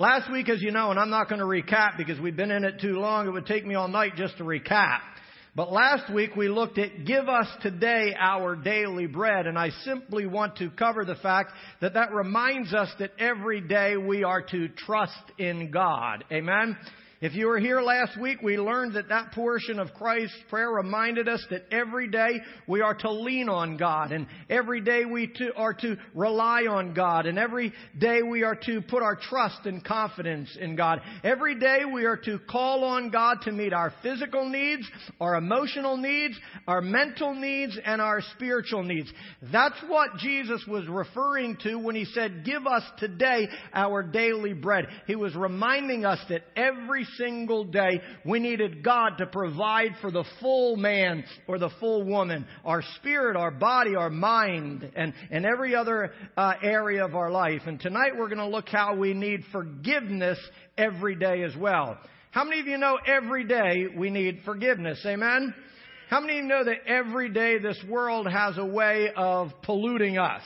Last week, as you know, and I'm not going to recap because we've been in it too long, it would take me all night just to recap. But last week we looked at give us today our daily bread and I simply want to cover the fact that that reminds us that every day we are to trust in God. Amen. If you were here last week, we learned that that portion of Christ's prayer reminded us that every day we are to lean on God and every day we to, are to rely on God and every day we are to put our trust and confidence in God. Every day we are to call on God to meet our physical needs, our emotional needs, our mental needs, and our spiritual needs. That's what Jesus was referring to when he said, give us today our daily bread. He was reminding us that every single day, we needed God to provide for the full man or the full woman, our spirit, our body, our mind, and, and every other uh, area of our life. And tonight we're going to look how we need forgiveness every day as well. How many of you know every day we need forgiveness? Amen? How many of you know that every day this world has a way of polluting us?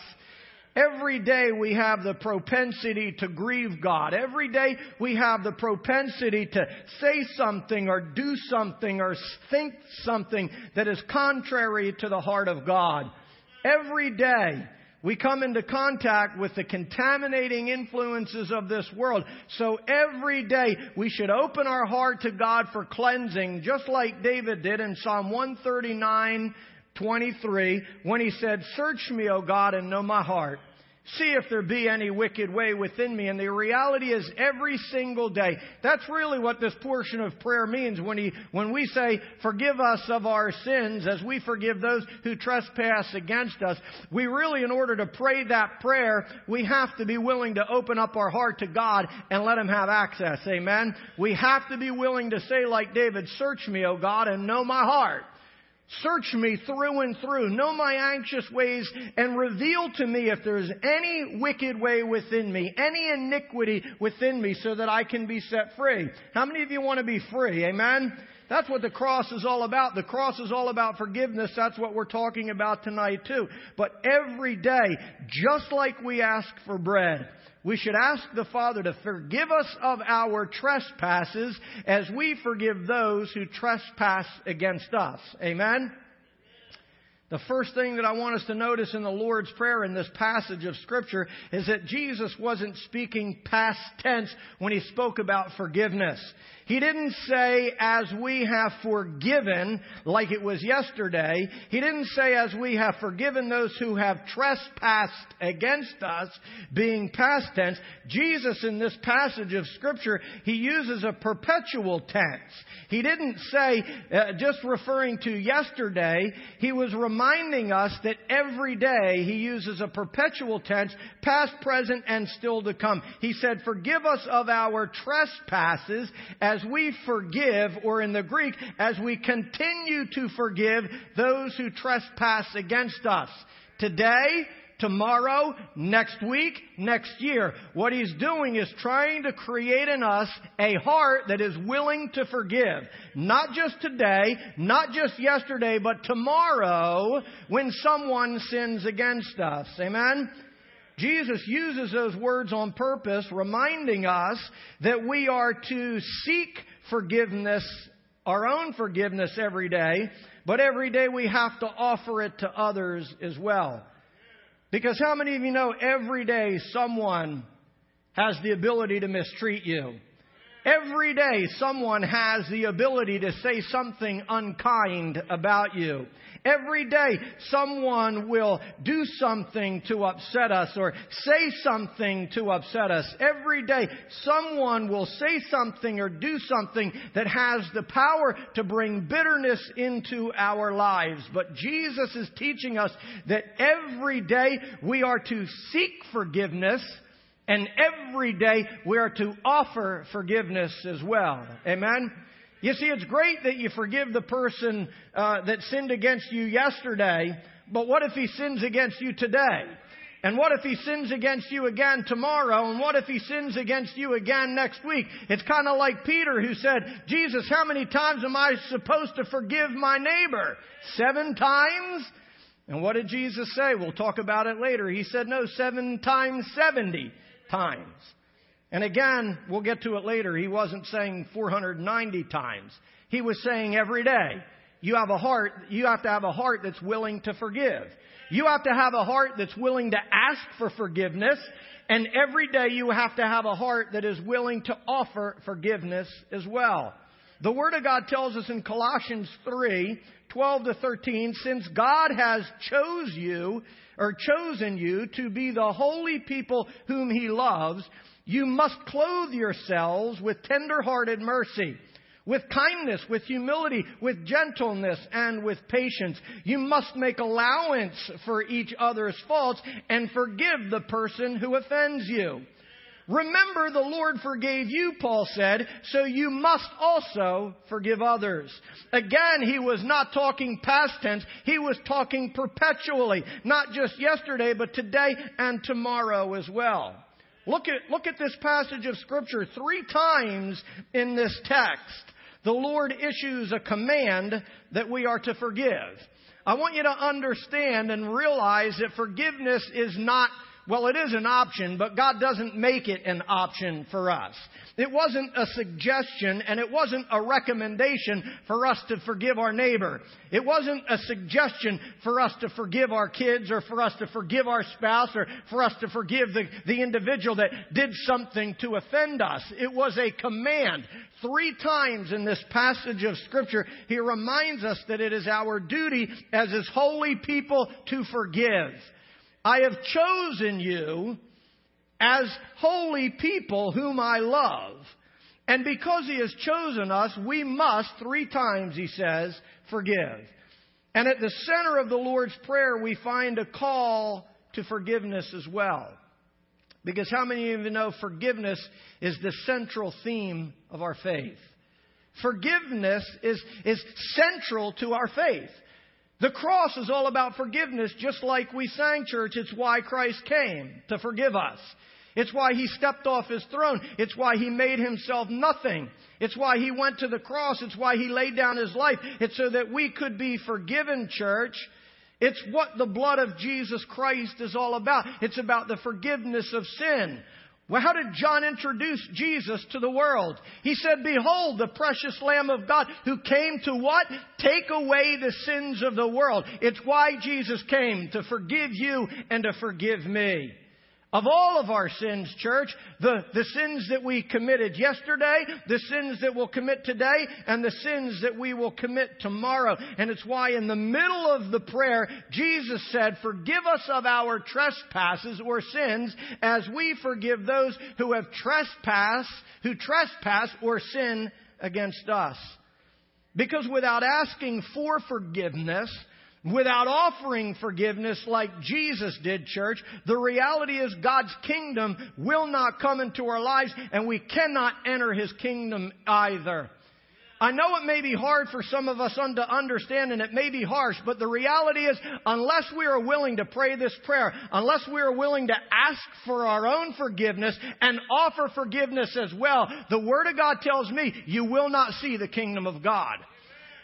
Every day we have the propensity to grieve God. Every day we have the propensity to say something or do something or think something that is contrary to the heart of God. Every day we come into contact with the contaminating influences of this world. So every day we should open our heart to God for cleansing, just like David did in Psalm 139 23 when he said, Search me, O God, and know my heart. See if there be any wicked way within me. And the reality is every single day. That's really what this portion of prayer means when, he, when we say, forgive us of our sins as we forgive those who trespass against us. We really, in order to pray that prayer, we have to be willing to open up our heart to God and let Him have access. Amen. We have to be willing to say like David, search me, O God, and know my heart. Search me through and through. Know my anxious ways and reveal to me if there's any wicked way within me, any iniquity within me so that I can be set free. How many of you want to be free? Amen? That's what the cross is all about. The cross is all about forgiveness. That's what we're talking about tonight too. But every day, just like we ask for bread, we should ask the Father to forgive us of our trespasses as we forgive those who trespass against us. Amen? The first thing that I want us to notice in the Lord's Prayer in this passage of Scripture is that Jesus wasn't speaking past tense when he spoke about forgiveness. He didn't say, as we have forgiven, like it was yesterday. He didn't say, as we have forgiven those who have trespassed against us, being past tense. Jesus, in this passage of Scripture, he uses a perpetual tense. He didn't say, uh, just referring to yesterday, he was reminding us that every day he uses a perpetual tense, past, present, and still to come. He said, forgive us of our trespasses as as we forgive, or in the Greek, as we continue to forgive those who trespass against us. Today, tomorrow, next week, next year. What he's doing is trying to create in us a heart that is willing to forgive. Not just today, not just yesterday, but tomorrow when someone sins against us. Amen? Jesus uses those words on purpose, reminding us that we are to seek forgiveness, our own forgiveness every day, but every day we have to offer it to others as well. Because how many of you know every day someone has the ability to mistreat you? Every day someone has the ability to say something unkind about you. Every day someone will do something to upset us or say something to upset us. Every day someone will say something or do something that has the power to bring bitterness into our lives. But Jesus is teaching us that every day we are to seek forgiveness and every day we are to offer forgiveness as well. Amen? You see, it's great that you forgive the person uh, that sinned against you yesterday, but what if he sins against you today? And what if he sins against you again tomorrow? And what if he sins against you again next week? It's kind of like Peter who said, Jesus, how many times am I supposed to forgive my neighbor? Seven times? And what did Jesus say? We'll talk about it later. He said, no, seven times seventy times. And again, we'll get to it later. He wasn't saying 490 times. He was saying every day. You have a heart, you have to have a heart that's willing to forgive. You have to have a heart that's willing to ask for forgiveness. And every day you have to have a heart that is willing to offer forgiveness as well. The Word of God tells us in Colossians 3, 12 to 13, since God has chose you, or chosen you to be the holy people whom He loves, you must clothe yourselves with tender-hearted mercy, with kindness, with humility, with gentleness, and with patience. You must make allowance for each other's faults and forgive the person who offends you. Remember, the Lord forgave you, Paul said, so you must also forgive others. Again, he was not talking past tense. He was talking perpetually. Not just yesterday, but today and tomorrow as well. Look at, look at this passage of Scripture. Three times in this text, the Lord issues a command that we are to forgive. I want you to understand and realize that forgiveness is not well, it is an option, but God doesn't make it an option for us. It wasn't a suggestion and it wasn't a recommendation for us to forgive our neighbor. It wasn't a suggestion for us to forgive our kids or for us to forgive our spouse or for us to forgive the, the individual that did something to offend us. It was a command. Three times in this passage of scripture, he reminds us that it is our duty as his holy people to forgive. I have chosen you as holy people whom I love. And because he has chosen us, we must, three times he says, forgive. And at the center of the Lord's Prayer, we find a call to forgiveness as well. Because how many of you know forgiveness is the central theme of our faith? Forgiveness is, is central to our faith. The cross is all about forgiveness, just like we sang, church. It's why Christ came, to forgive us. It's why he stepped off his throne. It's why he made himself nothing. It's why he went to the cross. It's why he laid down his life. It's so that we could be forgiven, church. It's what the blood of Jesus Christ is all about. It's about the forgiveness of sin. Well, how did John introduce Jesus to the world? He said, Behold, the precious Lamb of God who came to what? Take away the sins of the world. It's why Jesus came, to forgive you and to forgive me of all of our sins, church, the, the sins that we committed yesterday, the sins that we'll commit today, and the sins that we will commit tomorrow. And it's why in the middle of the prayer, Jesus said, Forgive us of our trespasses or sins as we forgive those who have trespassed, who trespass or sin against us. Because without asking for forgiveness, without offering forgiveness like Jesus did, church, the reality is God's kingdom will not come into our lives and we cannot enter His kingdom either. I know it may be hard for some of us to understand and it may be harsh, but the reality is unless we are willing to pray this prayer, unless we are willing to ask for our own forgiveness and offer forgiveness as well, the Word of God tells me you will not see the kingdom of God.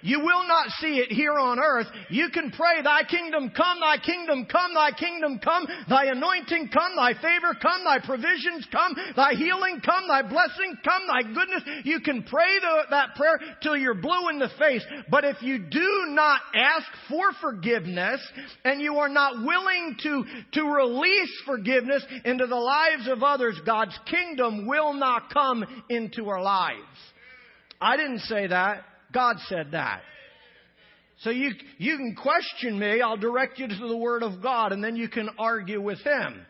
You will not see it here on earth. You can pray, Thy kingdom come, Thy kingdom come, Thy kingdom come, Thy anointing come, Thy favor come, Thy provisions come, Thy healing come, Thy blessing come, Thy goodness. You can pray the, that prayer till you're blue in the face. But if you do not ask for forgiveness and you are not willing to, to release forgiveness into the lives of others, God's kingdom will not come into our lives. I didn't say that. God said that. So you, you can question me. I'll direct you to the Word of God and then you can argue with Him.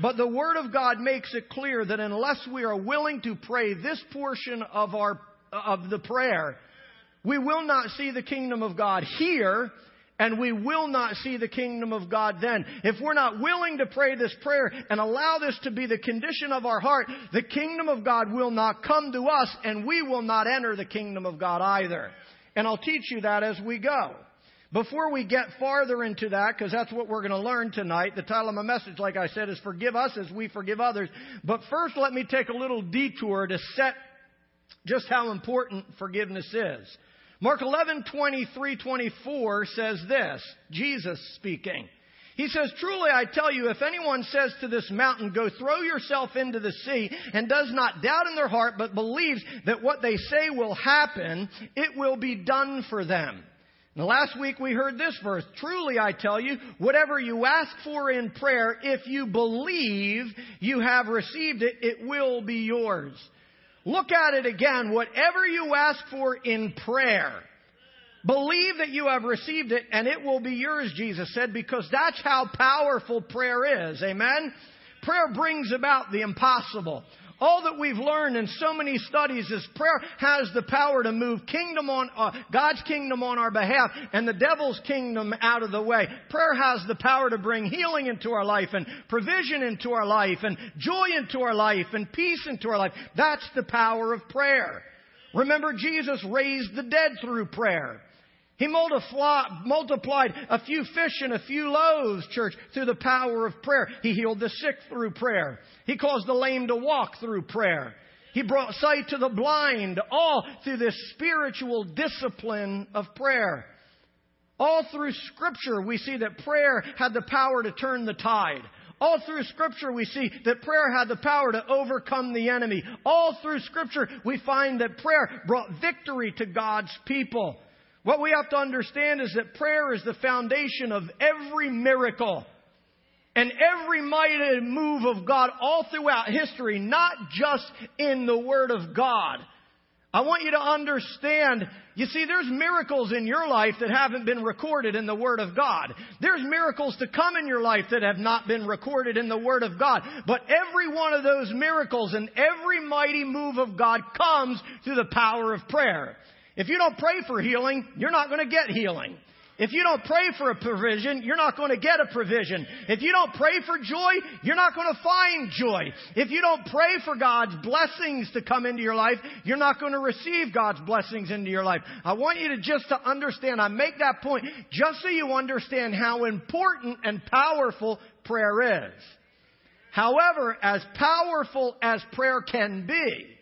But the Word of God makes it clear that unless we are willing to pray this portion of our, of the prayer, we will not see the kingdom of God here and we will not see the kingdom of God then. If we're not willing to pray this prayer and allow this to be the condition of our heart, the kingdom of God will not come to us and we will not enter the kingdom of God either. And I'll teach you that as we go. Before we get farther into that, because that's what we're going to learn tonight, the title of my message, like I said, is Forgive Us as We Forgive Others. But first, let me take a little detour to set just how important forgiveness is. Mark 11, 23, 24 says this, Jesus speaking. He says, Truly I tell you, if anyone says to this mountain, Go throw yourself into the sea, and does not doubt in their heart, but believes that what they say will happen, it will be done for them. Now, last week we heard this verse. Truly I tell you, whatever you ask for in prayer, if you believe you have received it, it will be yours. Look at it again. Whatever you ask for in prayer, Believe that you have received it and it will be yours, Jesus said, because that's how powerful prayer is. Amen? Prayer brings about the impossible. All that we've learned in so many studies is prayer has the power to move kingdom on uh, God's kingdom on our behalf and the devil's kingdom out of the way. Prayer has the power to bring healing into our life and provision into our life and joy into our life and peace into our life. That's the power of prayer. Remember Jesus raised the dead through prayer. He multiplied a few fish and a few loaves, church, through the power of prayer. He healed the sick through prayer. He caused the lame to walk through prayer. He brought sight to the blind, all through this spiritual discipline of prayer. All through Scripture, we see that prayer had the power to turn the tide. All through Scripture, we see that prayer had the power to overcome the enemy. All through Scripture, we find that prayer brought victory to God's people. What we have to understand is that prayer is the foundation of every miracle and every mighty move of God all throughout history, not just in the Word of God. I want you to understand, you see, there's miracles in your life that haven't been recorded in the Word of God. There's miracles to come in your life that have not been recorded in the Word of God. But every one of those miracles and every mighty move of God comes through the power of prayer. If you don't pray for healing, you're not going to get healing. If you don't pray for a provision, you're not going to get a provision. If you don't pray for joy, you're not going to find joy. If you don't pray for God's blessings to come into your life, you're not going to receive God's blessings into your life. I want you to just to understand, I make that point just so you understand how important and powerful prayer is. However, as powerful as prayer can be,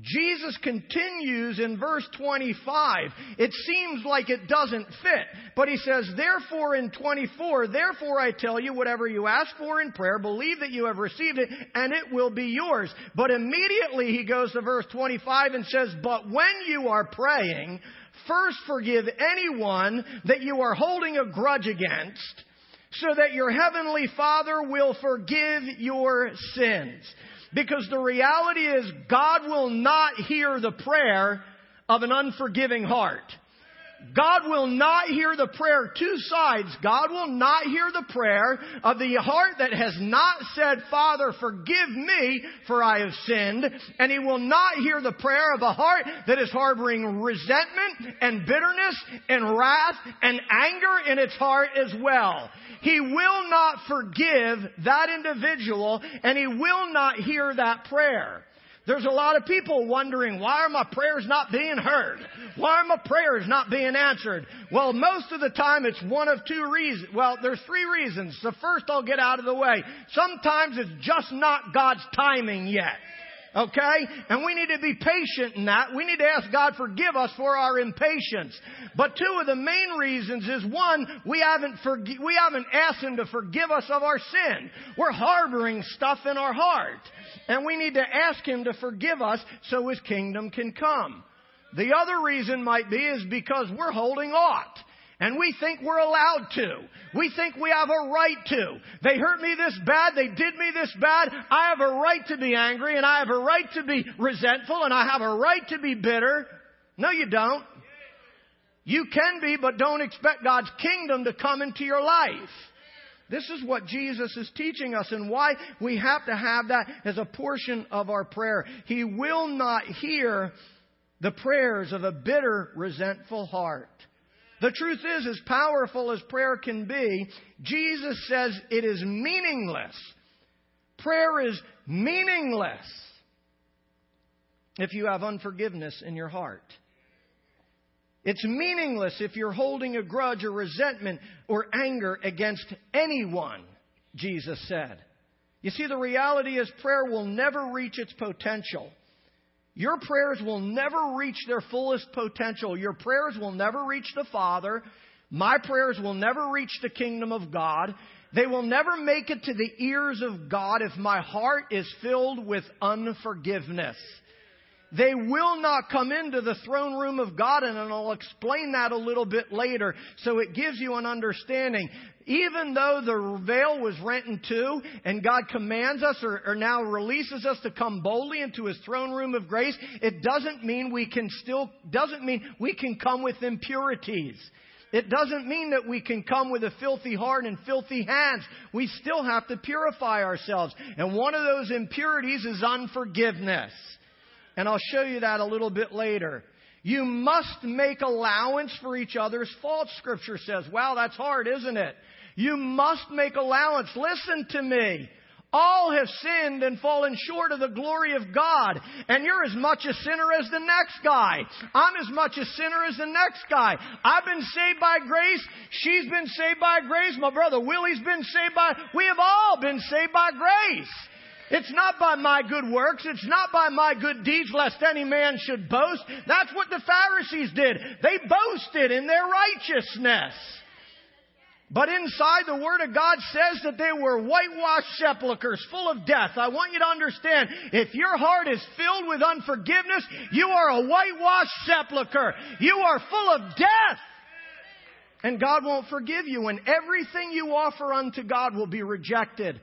Jesus continues in verse 25. It seems like it doesn't fit, but he says, therefore in 24, therefore I tell you, whatever you ask for in prayer, believe that you have received it and it will be yours. But immediately he goes to verse 25 and says, but when you are praying, first forgive anyone that you are holding a grudge against, so that your heavenly Father will forgive your sins. Because the reality is God will not hear the prayer of an unforgiving heart. God will not hear the prayer, two sides. God will not hear the prayer of the heart that has not said, Father, forgive me for I have sinned. And He will not hear the prayer of a heart that is harboring resentment and bitterness and wrath and anger in its heart as well. He will not forgive that individual and He will not hear that prayer. There's a lot of people wondering, why are my prayers not being heard? Why are my prayers not being answered? Well, most of the time it's one of two reasons. Well, there's three reasons. The first I'll get out of the way. Sometimes it's just not God's timing yet. Okay? And we need to be patient in that. We need to ask God forgive us for our impatience. But two of the main reasons is one, we haven't forg- we haven't asked Him to forgive us of our sin. We're harboring stuff in our heart. And we need to ask Him to forgive us so His kingdom can come. The other reason might be is because we're holding ought. And we think we're allowed to. We think we have a right to. They hurt me this bad. They did me this bad. I have a right to be angry and I have a right to be resentful and I have a right to be bitter. No, you don't. You can be, but don't expect God's kingdom to come into your life. This is what Jesus is teaching us and why we have to have that as a portion of our prayer. He will not hear the prayers of a bitter, resentful heart. The truth is, as powerful as prayer can be, Jesus says it is meaningless. Prayer is meaningless if you have unforgiveness in your heart. It's meaningless if you're holding a grudge or resentment or anger against anyone, Jesus said. You see, the reality is prayer will never reach its potential your prayers will never reach their fullest potential. Your prayers will never reach the Father. My prayers will never reach the kingdom of God They will never make it to the ears of God if my heart is filled with unforgiveness. They will not come into the throne room of God, and I'll explain that a little bit later so it gives you an understanding. Even though the veil was rent in two, and God commands us or, or now releases us to come boldly into His throne room of grace, it doesn't mean we can still, doesn't mean we can come with impurities. It doesn't mean that we can come with a filthy heart and filthy hands. We still have to purify ourselves. And one of those impurities is unforgiveness. And I'll show you that a little bit later. You must make allowance for each other's faults, Scripture says. Wow, that's hard, isn't it? You must make allowance. Listen to me. All have sinned and fallen short of the glory of God. And you're as much a sinner as the next guy. I'm as much a sinner as the next guy. I've been saved by grace. She's been saved by grace. My brother Willie's been saved by, we have all been saved by grace. It's not by my good works. It's not by my good deeds, lest any man should boast. That's what the Pharisees did. They boasted in their righteousness. But inside the Word of God says that they were whitewashed sepulchres full of death. I want you to understand, if your heart is filled with unforgiveness, you are a whitewashed sepulchre. You are full of death. And God won't forgive you, and everything you offer unto God will be rejected.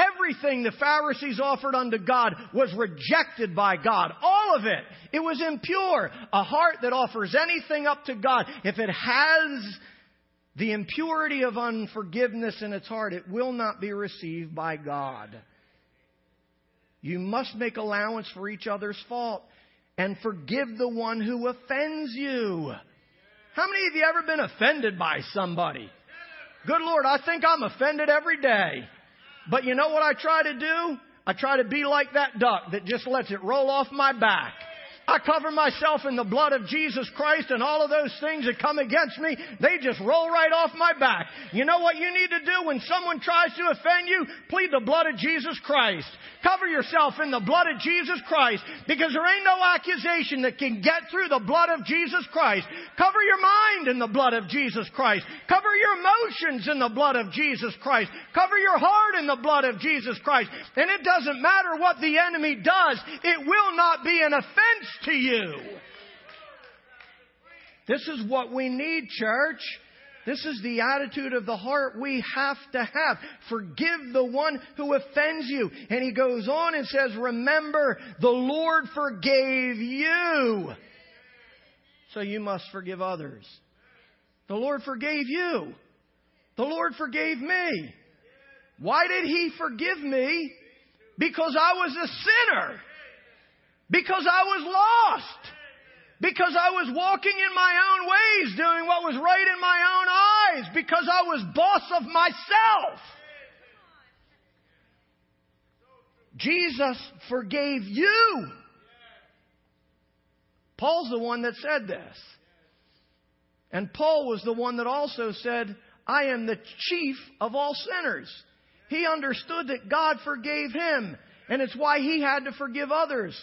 Everything the Pharisees offered unto God was rejected by God. All of it. It was impure. A heart that offers anything up to God, if it has the impurity of unforgiveness in its heart, it will not be received by God. You must make allowance for each other's fault and forgive the one who offends you. How many of you ever been offended by somebody? Good Lord, I think I'm offended every day. But you know what I try to do? I try to be like that duck that just lets it roll off my back. I cover myself in the blood of Jesus Christ and all of those things that come against me, they just roll right off my back. You know what you need to do when someone tries to offend you? Plead the blood of Jesus Christ. Cover yourself in the blood of Jesus Christ because there ain't no accusation that can get through the blood of Jesus Christ. Cover your mind in the blood of Jesus Christ. Cover your emotions in the blood of Jesus Christ. Cover your heart in the blood of Jesus Christ. And it doesn't matter what the enemy does, it will not be an offense to you. This is what we need, church. This is the attitude of the heart we have to have. Forgive the one who offends you. And he goes on and says, Remember, the Lord forgave you. So you must forgive others. The Lord forgave you. The Lord forgave me. Why did he forgive me? Because I was a sinner. Because I was lost. Because I was walking in my own ways, doing what was right in my own eyes. Because I was boss of myself. Jesus forgave you. Paul's the one that said this. And Paul was the one that also said, I am the chief of all sinners. He understood that God forgave him, and it's why he had to forgive others.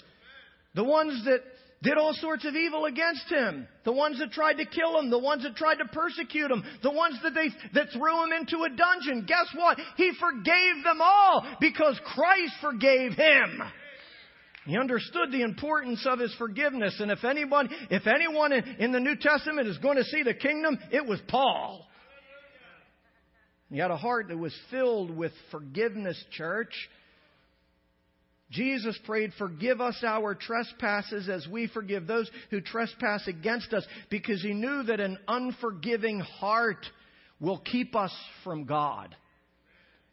The ones that did all sorts of evil against him. The ones that tried to kill him. The ones that tried to persecute him. The ones that they, that threw him into a dungeon. Guess what? He forgave them all because Christ forgave him. He understood the importance of his forgiveness. And if anyone, if anyone in, in the New Testament is going to see the kingdom, it was Paul. He had a heart that was filled with forgiveness, church. Jesus prayed, Forgive us our trespasses as we forgive those who trespass against us, because he knew that an unforgiving heart will keep us from God.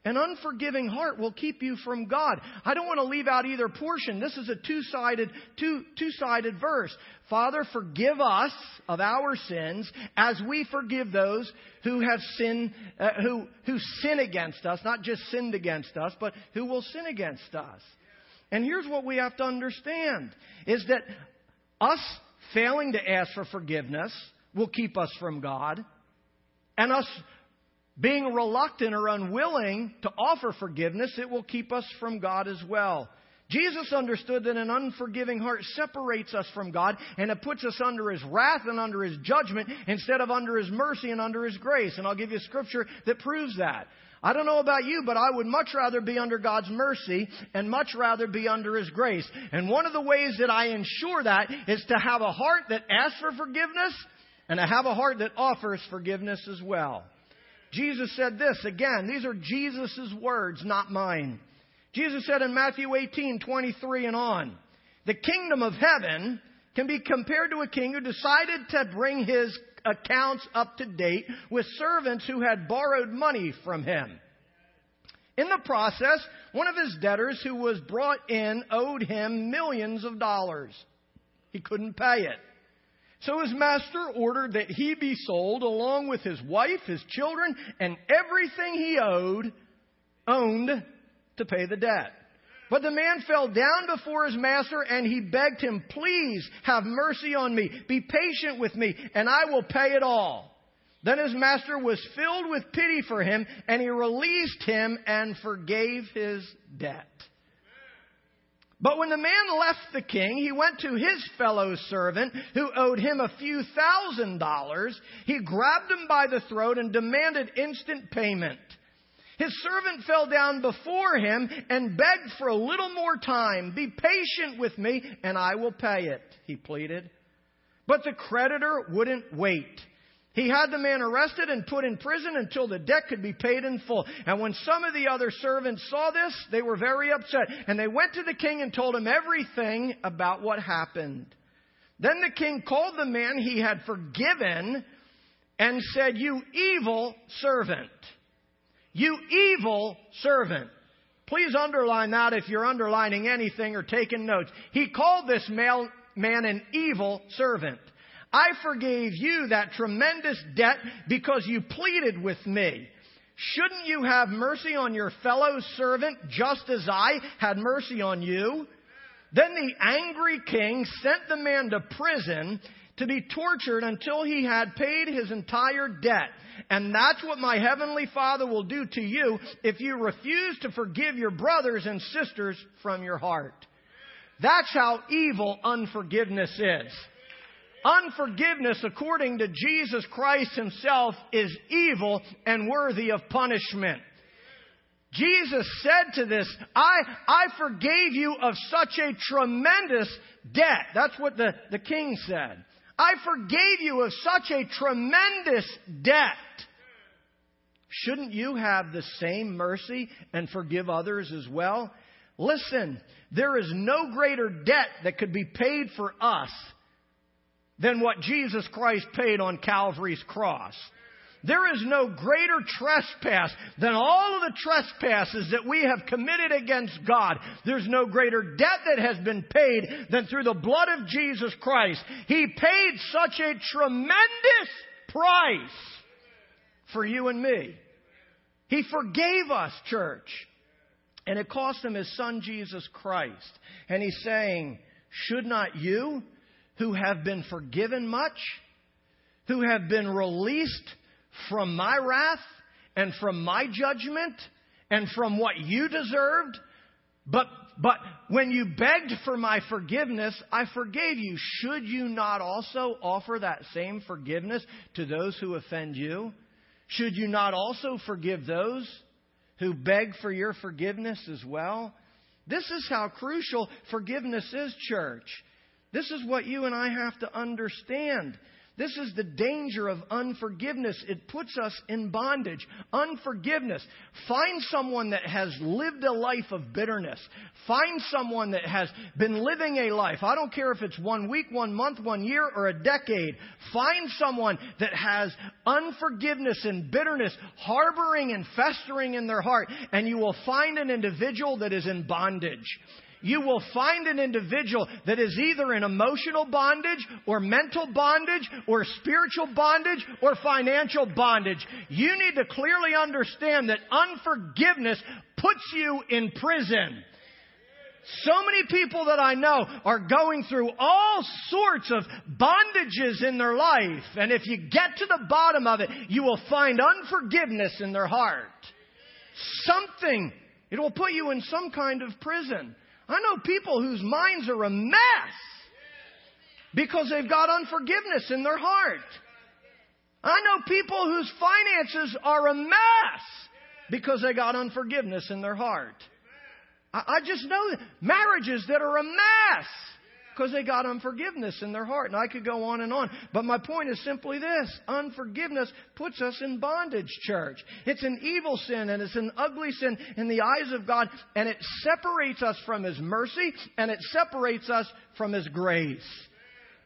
An unforgiving heart will keep you from God. I don't want to leave out either portion. This is a two-sided, two, two-sided verse. Father, forgive us of our sins as we forgive those who have sinned, uh, who, who sin against us, not just sinned against us, but who will sin against us. And here's what we have to understand is that us failing to ask for forgiveness will keep us from God. And us being reluctant or unwilling to offer forgiveness, it will keep us from God as well. Jesus understood that an unforgiving heart separates us from God and it puts us under His wrath and under His judgment instead of under His mercy and under His grace. And I'll give you a scripture that proves that. I don't know about you, but I would much rather be under God's mercy and much rather be under His grace. And one of the ways that I ensure that is to have a heart that asks for forgiveness and to have a heart that offers forgiveness as well. Jesus said this again, these are Jesus' words, not mine. Jesus said in Matthew 18, 23 and on, the kingdom of heaven can be compared to a king who decided to bring his accounts up to date with servants who had borrowed money from him. In the process, one of his debtors who was brought in owed him millions of dollars. He couldn't pay it. So his master ordered that he be sold along with his wife, his children, and everything he owed, owned to pay the debt. But the man fell down before his master and he begged him, please have mercy on me. Be patient with me and I will pay it all. Then his master was filled with pity for him and he released him and forgave his debt. But when the man left the king, he went to his fellow servant who owed him a few thousand dollars. He grabbed him by the throat and demanded instant payment. His servant fell down before him and begged for a little more time. Be patient with me and I will pay it, he pleaded. But the creditor wouldn't wait. He had the man arrested and put in prison until the debt could be paid in full. And when some of the other servants saw this, they were very upset. And they went to the king and told him everything about what happened. Then the king called the man he had forgiven and said, You evil servant. You evil servant. Please underline that if you're underlining anything or taking notes. He called this male, man an evil servant. I forgave you that tremendous debt because you pleaded with me. Shouldn't you have mercy on your fellow servant just as I had mercy on you? Then the angry king sent the man to prison to be tortured until he had paid his entire debt. And that's what my heavenly Father will do to you if you refuse to forgive your brothers and sisters from your heart. That's how evil unforgiveness is. Unforgiveness, according to Jesus Christ himself, is evil and worthy of punishment. Jesus said to this, I, I forgave you of such a tremendous debt. That's what the, the king said. I forgave you of such a tremendous debt. Shouldn't you have the same mercy and forgive others as well? Listen, there is no greater debt that could be paid for us than what Jesus Christ paid on Calvary's cross. There is no greater trespass than all of the trespasses that we have committed against God. There's no greater debt that has been paid than through the blood of Jesus Christ. He paid such a tremendous price for you and me. He forgave us, church. And it cost him his son Jesus Christ. And he's saying, should not you, who have been forgiven much, who have been released from my wrath and from my judgment and from what you deserved. But, but when you begged for my forgiveness, I forgave you. Should you not also offer that same forgiveness to those who offend you? Should you not also forgive those who beg for your forgiveness as well? This is how crucial forgiveness is, church. This is what you and I have to understand. This is the danger of unforgiveness. It puts us in bondage. Unforgiveness. Find someone that has lived a life of bitterness. Find someone that has been living a life. I don't care if it's one week, one month, one year, or a decade. Find someone that has unforgiveness and bitterness harboring and festering in their heart, and you will find an individual that is in bondage you will find an individual that is either in emotional bondage or mental bondage or spiritual bondage or financial bondage. You need to clearly understand that unforgiveness puts you in prison. So many people that I know are going through all sorts of bondages in their life. And if you get to the bottom of it, you will find unforgiveness in their heart. Something, it will put you in some kind of prison. I know people whose minds are a mess because they've got unforgiveness in their heart. I know people whose finances are a mess because they got unforgiveness in their heart. I, I just know marriages that are a mess because they got unforgiveness in their heart. And I could go on and on. But my point is simply this unforgiveness puts us in bondage, church. It's an evil sin and it's an ugly sin in the eyes of God, and it separates us from His mercy and it separates us from His grace.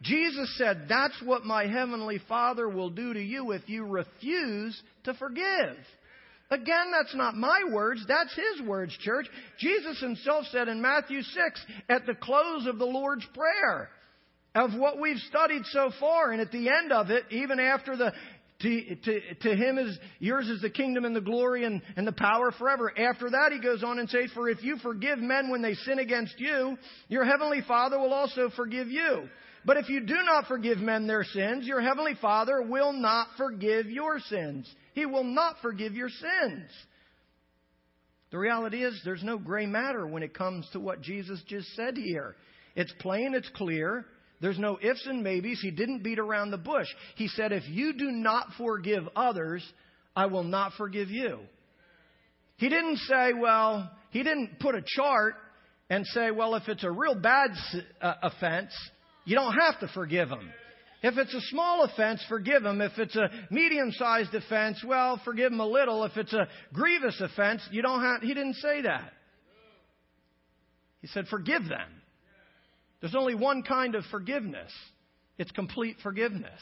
Jesus said, That's what my heavenly Father will do to you if you refuse to forgive. Again, that's not my words, that's His words, church. Jesus Himself said in Matthew 6, at the close of the Lord's Prayer, of what we've studied so far, and at the end of it, even after the to, to, to him is yours is the kingdom and the glory and, and the power forever. After that, he goes on and says, For if you forgive men when they sin against you, your heavenly Father will also forgive you. But if you do not forgive men their sins, your heavenly Father will not forgive your sins. He will not forgive your sins. The reality is, there's no gray matter when it comes to what Jesus just said here. It's plain, it's clear. There's no ifs and maybes. He didn't beat around the bush. He said, If you do not forgive others, I will not forgive you. He didn't say, Well, he didn't put a chart and say, Well, if it's a real bad uh, offense, you don't have to forgive them. If it's a small offense, forgive them. If it's a medium sized offense, well, forgive them a little. If it's a grievous offense, you don't have, he didn't say that. He said, forgive them. There's only one kind of forgiveness. It's complete forgiveness.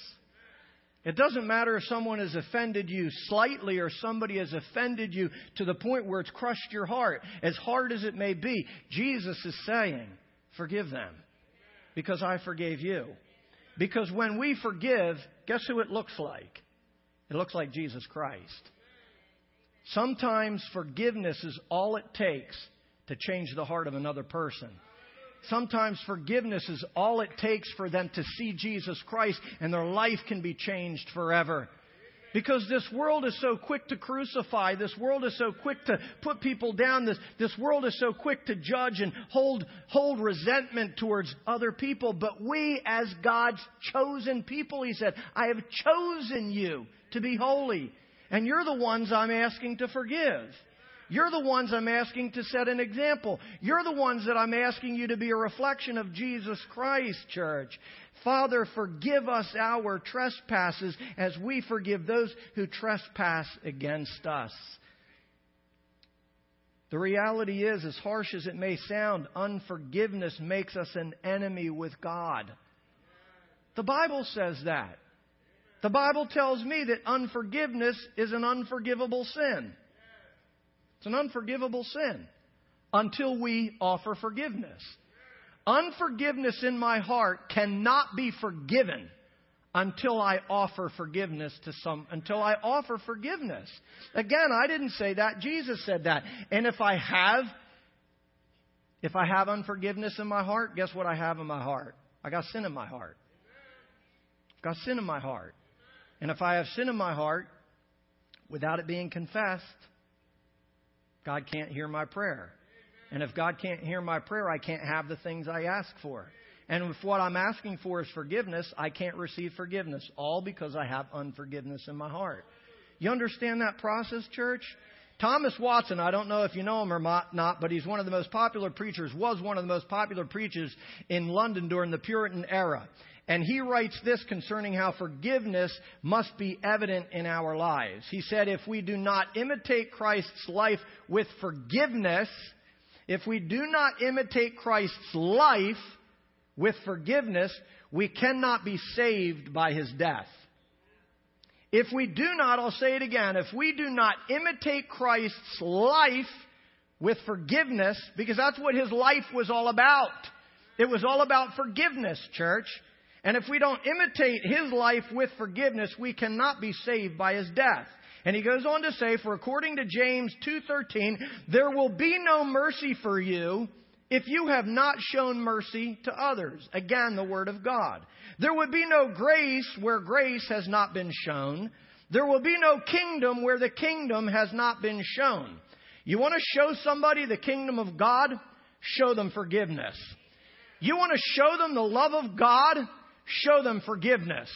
It doesn't matter if someone has offended you slightly or somebody has offended you to the point where it's crushed your heart, as hard as it may be. Jesus is saying, forgive them because I forgave you. Because when we forgive, guess who it looks like? It looks like Jesus Christ. Sometimes forgiveness is all it takes to change the heart of another person. Sometimes forgiveness is all it takes for them to see Jesus Christ and their life can be changed forever. Because this world is so quick to crucify. This world is so quick to put people down. This, this world is so quick to judge and hold, hold resentment towards other people. But we, as God's chosen people, He said, I have chosen you to be holy. And you're the ones I'm asking to forgive. You're the ones I'm asking to set an example. You're the ones that I'm asking you to be a reflection of Jesus Christ, church. Father, forgive us our trespasses as we forgive those who trespass against us. The reality is, as harsh as it may sound, unforgiveness makes us an enemy with God. The Bible says that. The Bible tells me that unforgiveness is an unforgivable sin. It's an unforgivable sin until we offer forgiveness. Unforgiveness in my heart cannot be forgiven until I offer forgiveness to some, until I offer forgiveness. Again, I didn't say that. Jesus said that. And if I have, if I have unforgiveness in my heart, guess what I have in my heart? I got sin in my heart. I've got sin in my heart. And if I have sin in my heart, without it being confessed, God can't hear my prayer. And if God can't hear my prayer, I can't have the things I ask for. And if what I'm asking for is forgiveness, I can't receive forgiveness, all because I have unforgiveness in my heart. You understand that process, church? Thomas Watson, I don't know if you know him or not, but he's one of the most popular preachers, was one of the most popular preachers in London during the Puritan era. And he writes this concerning how forgiveness must be evident in our lives. He said, if we do not imitate Christ's life with forgiveness, if we do not imitate Christ's life with forgiveness, we cannot be saved by his death. If we do not, I'll say it again, if we do not imitate Christ's life with forgiveness, because that's what his life was all about. It was all about forgiveness, church. And if we don't imitate his life with forgiveness, we cannot be saved by his death. And he goes on to say, for according to James 2.13, there will be no mercy for you if you have not shown mercy to others. Again, the word of God. There would be no grace where grace has not been shown. There will be no kingdom where the kingdom has not been shown. You want to show somebody the kingdom of God? Show them forgiveness. You want to show them the love of God? Show them forgiveness.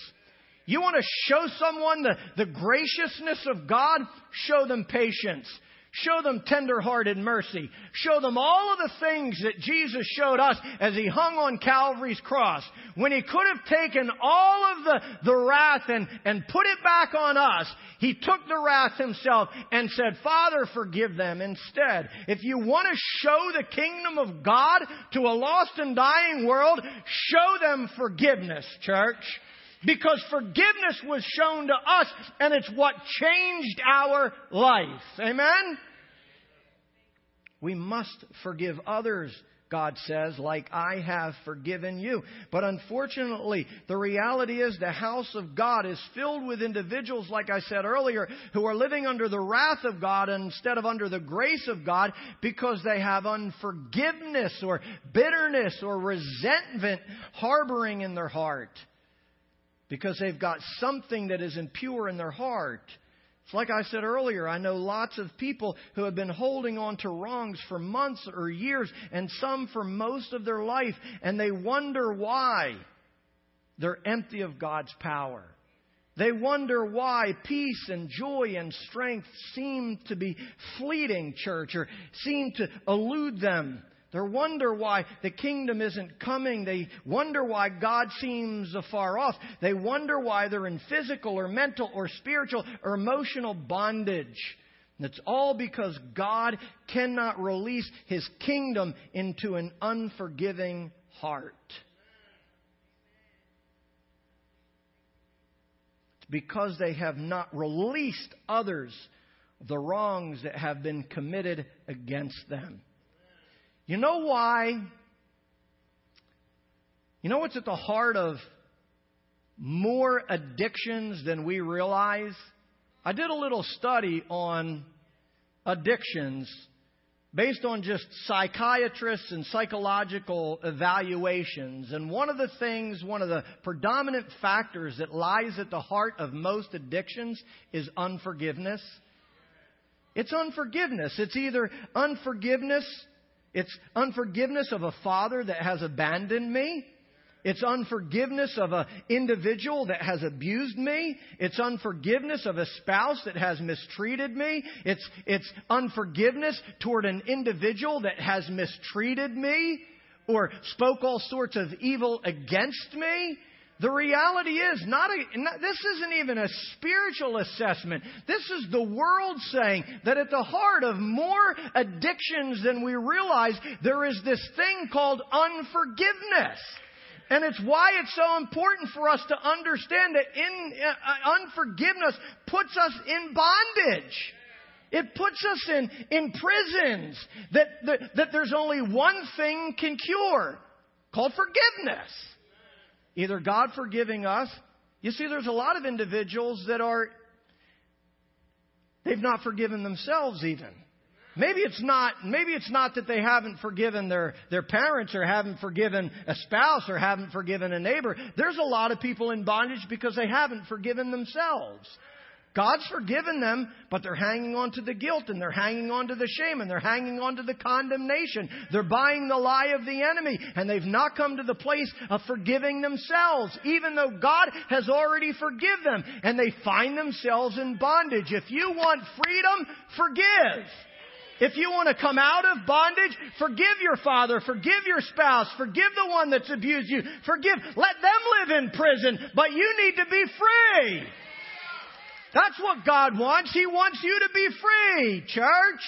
You want to show someone the, the graciousness of God? Show them patience. Show them tender-hearted mercy. Show them all of the things that Jesus showed us as He hung on Calvary's cross. When He could have taken all of the, the wrath and, and put it back on us, He took the wrath Himself and said, Father, forgive them instead. If you want to show the kingdom of God to a lost and dying world, show them forgiveness, church. Because forgiveness was shown to us and it's what changed our life. Amen? We must forgive others, God says, like I have forgiven you. But unfortunately, the reality is the house of God is filled with individuals, like I said earlier, who are living under the wrath of God instead of under the grace of God because they have unforgiveness or bitterness or resentment harboring in their heart because they've got something that is impure in their heart. It's like I said earlier, I know lots of people who have been holding on to wrongs for months or years, and some for most of their life, and they wonder why they're empty of God's power. They wonder why peace and joy and strength seem to be fleeting, church, or seem to elude them. They wonder why the kingdom isn't coming. They wonder why God seems afar off. They wonder why they're in physical or mental or spiritual or emotional bondage. And it's all because God cannot release His kingdom into an unforgiving heart. It's because they have not released others the wrongs that have been committed against them. You know why? You know what's at the heart of more addictions than we realize? I did a little study on addictions based on just psychiatrists and psychological evaluations. And one of the things, one of the predominant factors that lies at the heart of most addictions is unforgiveness. It's unforgiveness. It's either unforgiveness it's unforgiveness of a father that has abandoned me. It's unforgiveness of an individual that has abused me. It's unforgiveness of a spouse that has mistreated me. It's, it's unforgiveness toward an individual that has mistreated me or spoke all sorts of evil against me. The reality is, not, a, not, this isn't even a spiritual assessment. This is the world saying that at the heart of more addictions than we realize, there is this thing called unforgiveness. And it's why it's so important for us to understand that in, uh, unforgiveness puts us in bondage. It puts us in, in prisons that, that, that there's only one thing can cure, called forgiveness. Either God forgiving us. You see, there's a lot of individuals that are, they've not forgiven themselves even. Maybe it's not, maybe it's not that they haven't forgiven their, their parents or haven't forgiven a spouse or haven't forgiven a neighbor. There's a lot of people in bondage because they haven't forgiven themselves. God's forgiven them, but they're hanging on to the guilt and they're hanging on to the shame and they're hanging on to the condemnation. They're buying the lie of the enemy and they've not come to the place of forgiving themselves, even though God has already forgiven them and they find themselves in bondage. If you want freedom, forgive. If you want to come out of bondage, forgive your father, forgive your spouse, forgive the one that's abused you, forgive, let them live in prison, but you need to be free. That's what God wants. He wants you to be free, church.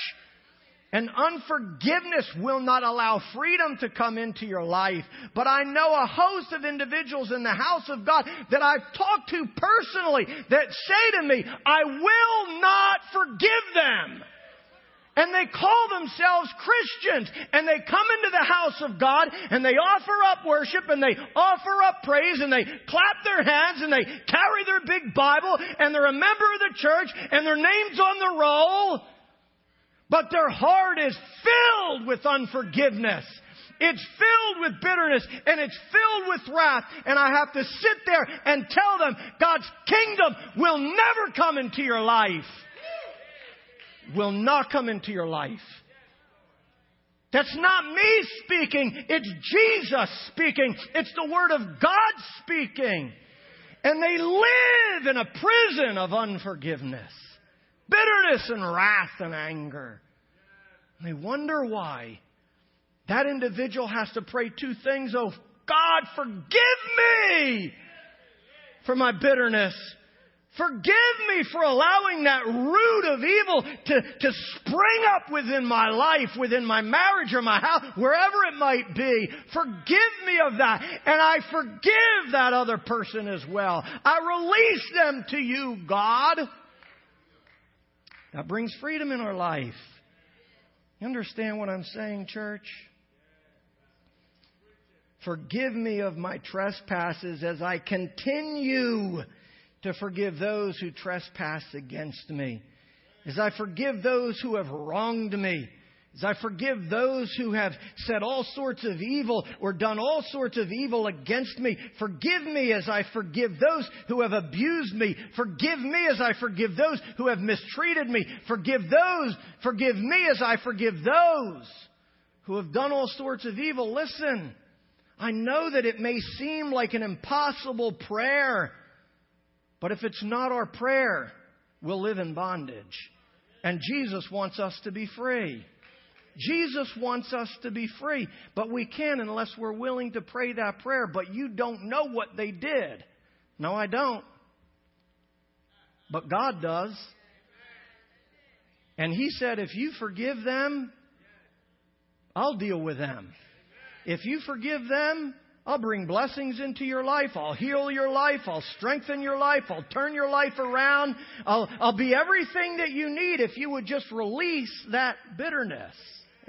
And unforgiveness will not allow freedom to come into your life. But I know a host of individuals in the house of God that I've talked to personally that say to me, I will not forgive them. And they call themselves Christians and they come into the house of God and they offer up worship and they offer up praise and they clap their hands and they carry their big Bible and they're a member of the church and their name's on the roll. But their heart is filled with unforgiveness. It's filled with bitterness and it's filled with wrath. And I have to sit there and tell them God's kingdom will never come into your life will not come into your life. That's not me speaking. It's Jesus speaking. It's the Word of God speaking. And they live in a prison of unforgiveness. bitterness and wrath and anger. And they wonder why. That individual has to pray two things. Oh, God, forgive me for my bitterness. Forgive me for allowing that root of evil to, to spring up within my life, within my marriage or my house, wherever it might be. Forgive me of that. And I forgive that other person as well. I release them to you, God. That brings freedom in our life. You understand what I'm saying, church? Forgive me of my trespasses as I continue to forgive those who trespass against me. As I forgive those who have wronged me. As I forgive those who have said all sorts of evil or done all sorts of evil against me. Forgive me as I forgive those who have abused me. Forgive me as I forgive those who have mistreated me. Forgive those, forgive me as I forgive those who have done all sorts of evil. Listen, I know that it may seem like an impossible prayer. But if it's not our prayer, we'll live in bondage. And Jesus wants us to be free. Jesus wants us to be free, but we can unless we're willing to pray that prayer. But you don't know what they did. No, I don't. But God does. And He said, if you forgive them, I'll deal with them. If you forgive them, I'll bring blessings into your life. I'll heal your life. I'll strengthen your life. I'll turn your life around. I'll, I'll be everything that you need if you would just release that bitterness.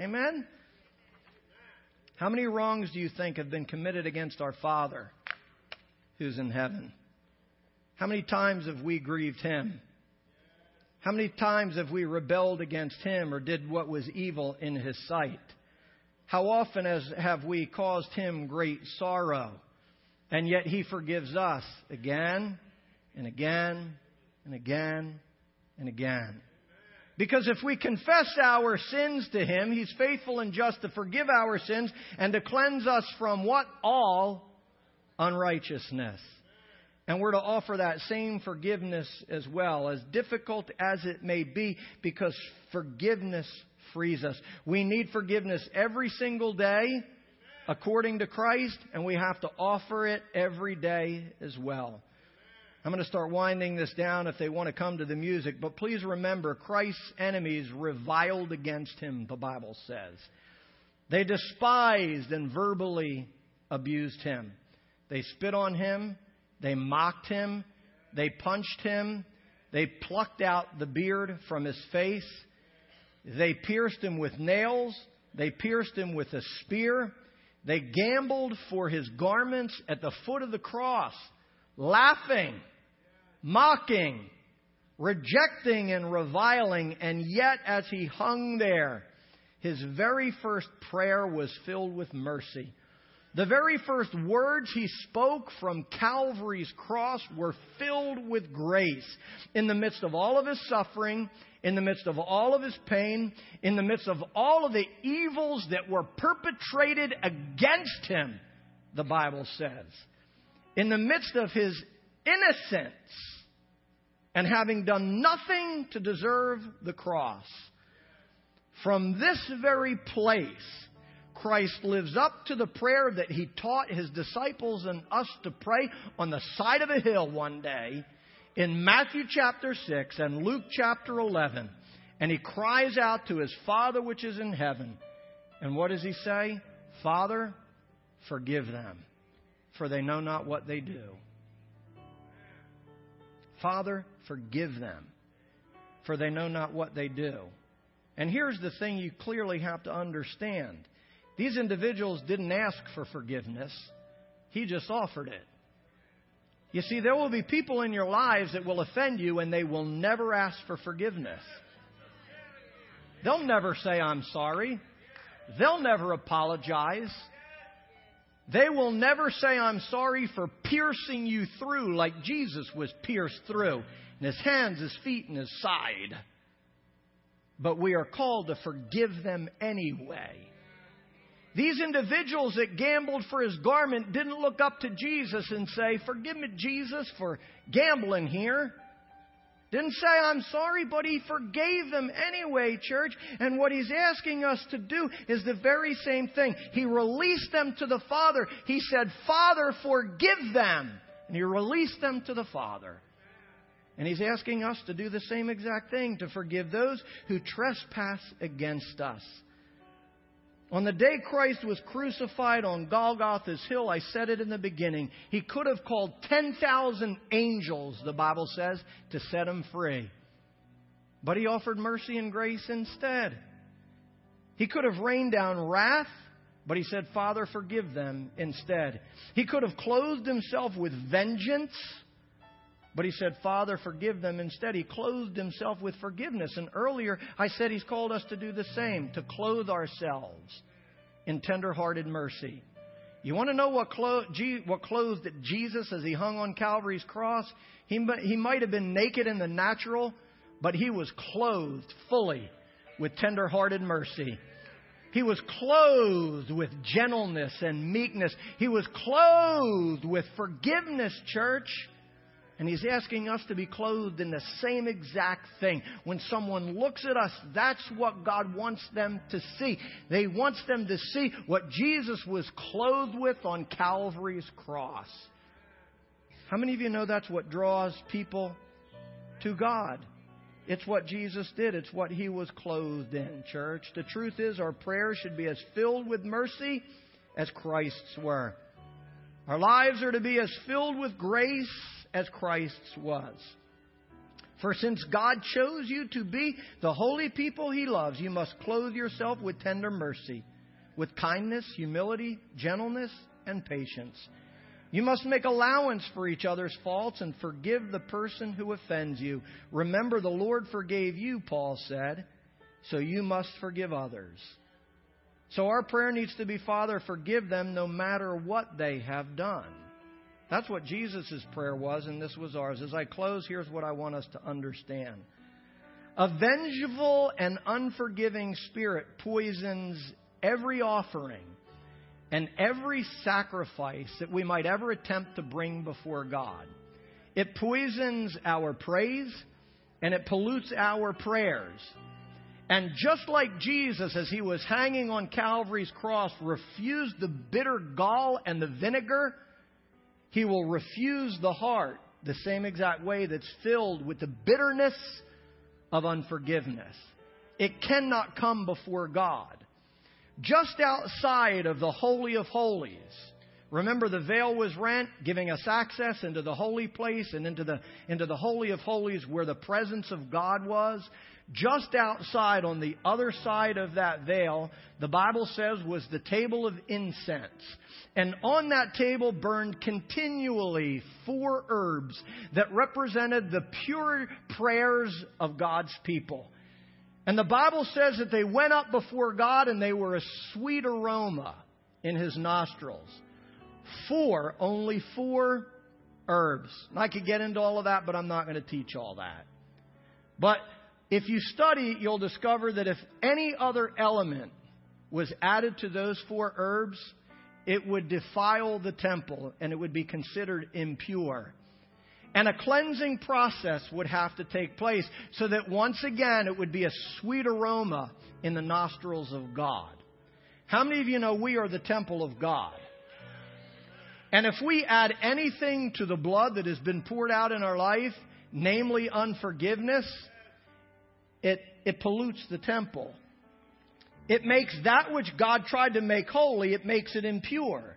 Amen? How many wrongs do you think have been committed against our Father who's in heaven? How many times have we grieved Him? How many times have we rebelled against Him or did what was evil in His sight? How often has, have we caused him great sorrow? And yet he forgives us again and again and again and again. Because if we confess our sins to him, he's faithful and just to forgive our sins and to cleanse us from what? All unrighteousness. And we're to offer that same forgiveness as well, as difficult as it may be, because forgiveness frees us. We need forgiveness every single day according to Christ, and we have to offer it every day as well. I'm going to start winding this down if they want to come to the music, but please remember Christ's enemies reviled against him, the Bible says. They despised and verbally abused him. They spit on him, they mocked him, they punched him, they plucked out the beard from his face. They pierced him with nails. They pierced him with a spear. They gambled for his garments at the foot of the cross, laughing, mocking, rejecting, and reviling. And yet, as he hung there, his very first prayer was filled with mercy. The very first words he spoke from Calvary's cross were filled with grace. In the midst of all of his suffering, in the midst of all of his pain, in the midst of all of the evils that were perpetrated against him, the Bible says, in the midst of his innocence and having done nothing to deserve the cross, from this very place, Christ lives up to the prayer that he taught his disciples and us to pray on the side of a hill one day in Matthew chapter 6 and Luke chapter 11. And he cries out to his Father which is in heaven. And what does he say? Father, forgive them, for they know not what they do. Father, forgive them, for they know not what they do. And here's the thing you clearly have to understand these individuals didn't ask for forgiveness, He just offered it. You see, there will be people in your lives that will offend you and they will never ask for forgiveness. They'll never say, I'm sorry. They'll never apologize. They will never say, I'm sorry for piercing you through like Jesus was pierced through in his hands, his feet, and his side. But we are called to forgive them anyway. These individuals that gambled for his garment didn't look up to Jesus and say, Forgive me, Jesus, for gambling here. Didn't say, I'm sorry, but he forgave them anyway, church. And what he's asking us to do is the very same thing. He released them to the Father. He said, Father, forgive them. And he released them to the Father. And he's asking us to do the same exact thing, to forgive those who trespass against us. On the day Christ was crucified on Golgotha's hill, I said it in the beginning, he could have called 10,000 angels, the Bible says, to set him free. But he offered mercy and grace instead. He could have rained down wrath, but he said, Father, forgive them instead. He could have clothed himself with vengeance, but he said, Father, forgive them instead. He clothed himself with forgiveness. And earlier I said he's called us to do the same, to clothe ourselves in tender-hearted mercy. You want to know what, clo- G- what clothed Jesus as he hung on Calvary's cross? He, he might have been naked in the natural, but he was clothed fully with tender-hearted mercy. He was clothed with gentleness and meekness. He was clothed with forgiveness, church. And he's asking us to be clothed in the same exact thing. When someone looks at us, that's what God wants them to see. They wants them to see what Jesus was clothed with on Calvary's cross. How many of you know that's what draws people to God? It's what Jesus did. It's what he was clothed in, church. The truth is, our prayers should be as filled with mercy as Christ's were. Our lives are to be as filled with grace as Christ's was. For since God chose you to be the holy people he loves, you must clothe yourself with tender mercy, with kindness, humility, gentleness, and patience. You must make allowance for each other's faults and forgive the person who offends you. Remember, the Lord forgave you, Paul said, so you must forgive others. So our prayer needs to be, Father, forgive them no matter what they have done. That's what Jesus' prayer was, and this was ours. As I close, here's what I want us to understand. A vengeful and unforgiving spirit poisons every offering and every sacrifice that we might ever attempt to bring before God. It poisons our praise and it pollutes our prayers. And just like Jesus, as he was hanging on Calvary's cross, refused the bitter gall and the vinegar he will refuse the heart the same exact way that's filled with the bitterness of unforgiveness. It cannot come before God. Just outside of the Holy of Holies, remember the veil was rent, giving us access into the holy place and into the, into the Holy of Holies where the presence of God was. Just outside, on the other side of that veil, the Bible says was the table of incense. And on that table burned continually four herbs that represented the pure prayers of God's people. And the Bible says that they went up before God and they were a sweet aroma in his nostrils. Four, only four herbs. I could get into all of that, but I'm not going to teach all that. But if you study, you'll discover that if any other element was added to those four herbs, it would defile the temple and it would be considered impure. And a cleansing process would have to take place so that once again it would be a sweet aroma in the nostrils of God. How many of you know we are the temple of God? And if we add anything to the blood that has been poured out in our life, namely unforgiveness, it, it pollutes the temple. It makes that which God tried to make holy, it makes it impure.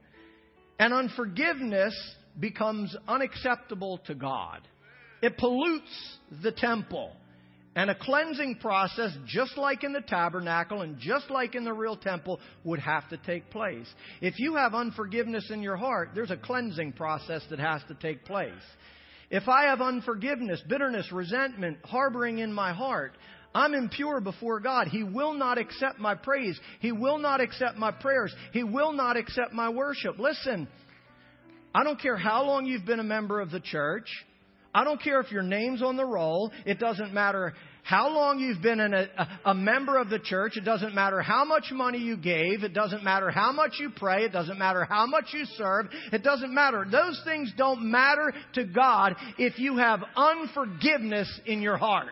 And unforgiveness becomes unacceptable to God. It pollutes the temple. And a cleansing process, just like in the tabernacle and just like in the real temple, would have to take place. If you have unforgiveness in your heart, there's a cleansing process that has to take place. If I have unforgiveness, bitterness, resentment, harboring in my heart, I'm impure before God. He will not accept my praise. He will not accept my prayers. He will not accept my worship. Listen, I don't care how long you've been a member of the church. I don't care if your name's on the roll. It doesn't matter how long you've been a, a, member of the church. It doesn't matter how much money you gave. It doesn't matter how much you pray. It doesn't matter how much you serve. It doesn't matter. Those things don't matter to God if you have unforgiveness in your heart.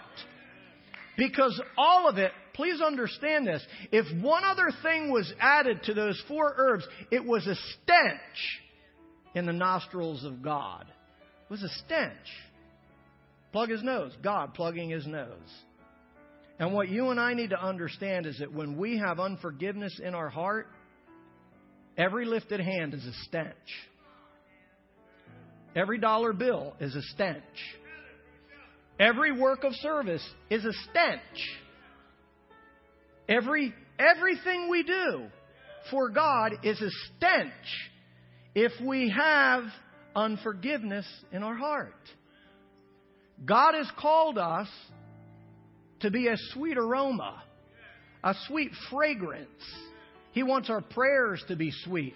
Because all of it, please understand this, if one other thing was added to those four herbs, it was a stench in the nostrils of God. It was a stench. Plug his nose. God plugging his nose. And what you and I need to understand is that when we have unforgiveness in our heart, every lifted hand is a stench. Every dollar bill is a stench. Every work of service is a stench. Every, everything we do for God is a stench if we have unforgiveness in our heart. God has called us to be a sweet aroma, a sweet fragrance. He wants our prayers to be sweet.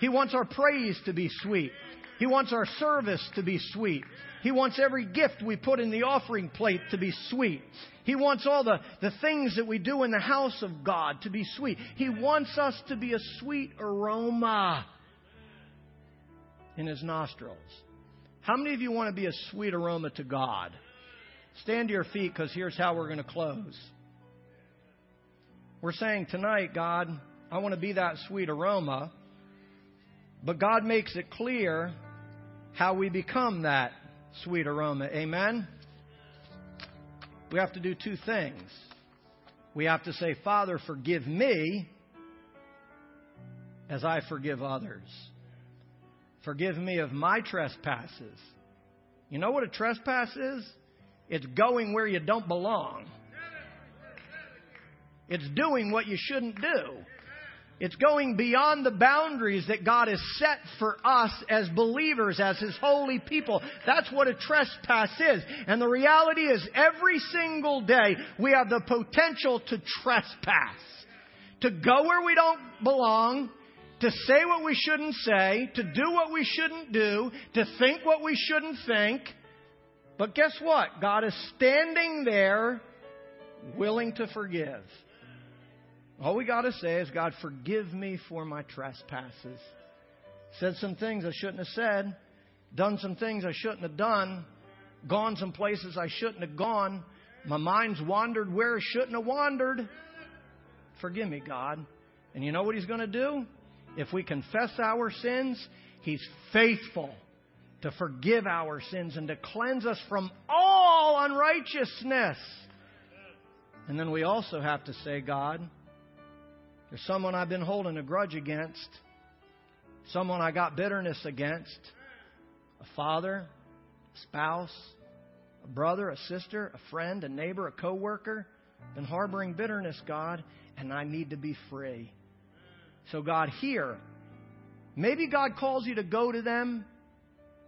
He wants our praise to be sweet. He wants our service to be sweet. He wants every gift we put in the offering plate to be sweet. He wants all the, the things that we do in the house of God to be sweet. He wants us to be a sweet aroma in His nostrils. How many of you want to be a sweet aroma to God? Stand to your feet because here's how we're going to close. We're saying tonight, God, I want to be that sweet aroma, but God makes it clear how we become that sweet aroma. Amen? We have to do two things. We have to say, Father, forgive me as I forgive others. Forgive me of my trespasses. You know what a trespass is? It's going where you don't belong. It's doing what you shouldn't do. It's going beyond the boundaries that God has set for us as believers, as His holy people. That's what a trespass is. And the reality is, every single day, we have the potential to trespass. To go where we don't belong, to say what we shouldn't say, to do what we shouldn't do, to think what we shouldn't think. But guess what? God is standing there willing to forgive. All we got to say is, God, forgive me for my trespasses. Said some things I shouldn't have said, done some things I shouldn't have done, gone some places I shouldn't have gone. My mind's wandered where it shouldn't have wandered. Forgive me, God. And you know what He's going to do? If we confess our sins, He's faithful to forgive our sins and to cleanse us from all unrighteousness. And then we also have to say, God, there's someone I've been holding a grudge against, someone I got bitterness against, a father, a spouse, a brother, a sister, a friend, a neighbor, a coworker, been harboring bitterness, God, and I need to be free. So, God, here, maybe God calls you to go to them,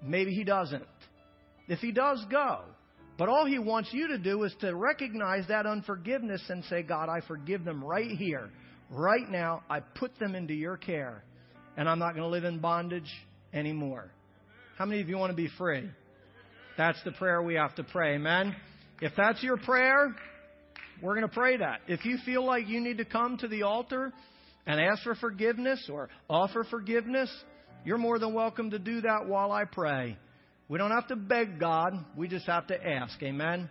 maybe He doesn't. If He does, go. But all He wants you to do is to recognize that unforgiveness and say, God, I forgive them right here. Right now, I put them into your care, and I'm not going to live in bondage anymore. How many of you want to be free? That's the prayer we have to pray. Amen. If that's your prayer, we're going to pray that. If you feel like you need to come to the altar and ask for forgiveness or offer forgiveness, you're more than welcome to do that while I pray. We don't have to beg God, we just have to ask. Amen.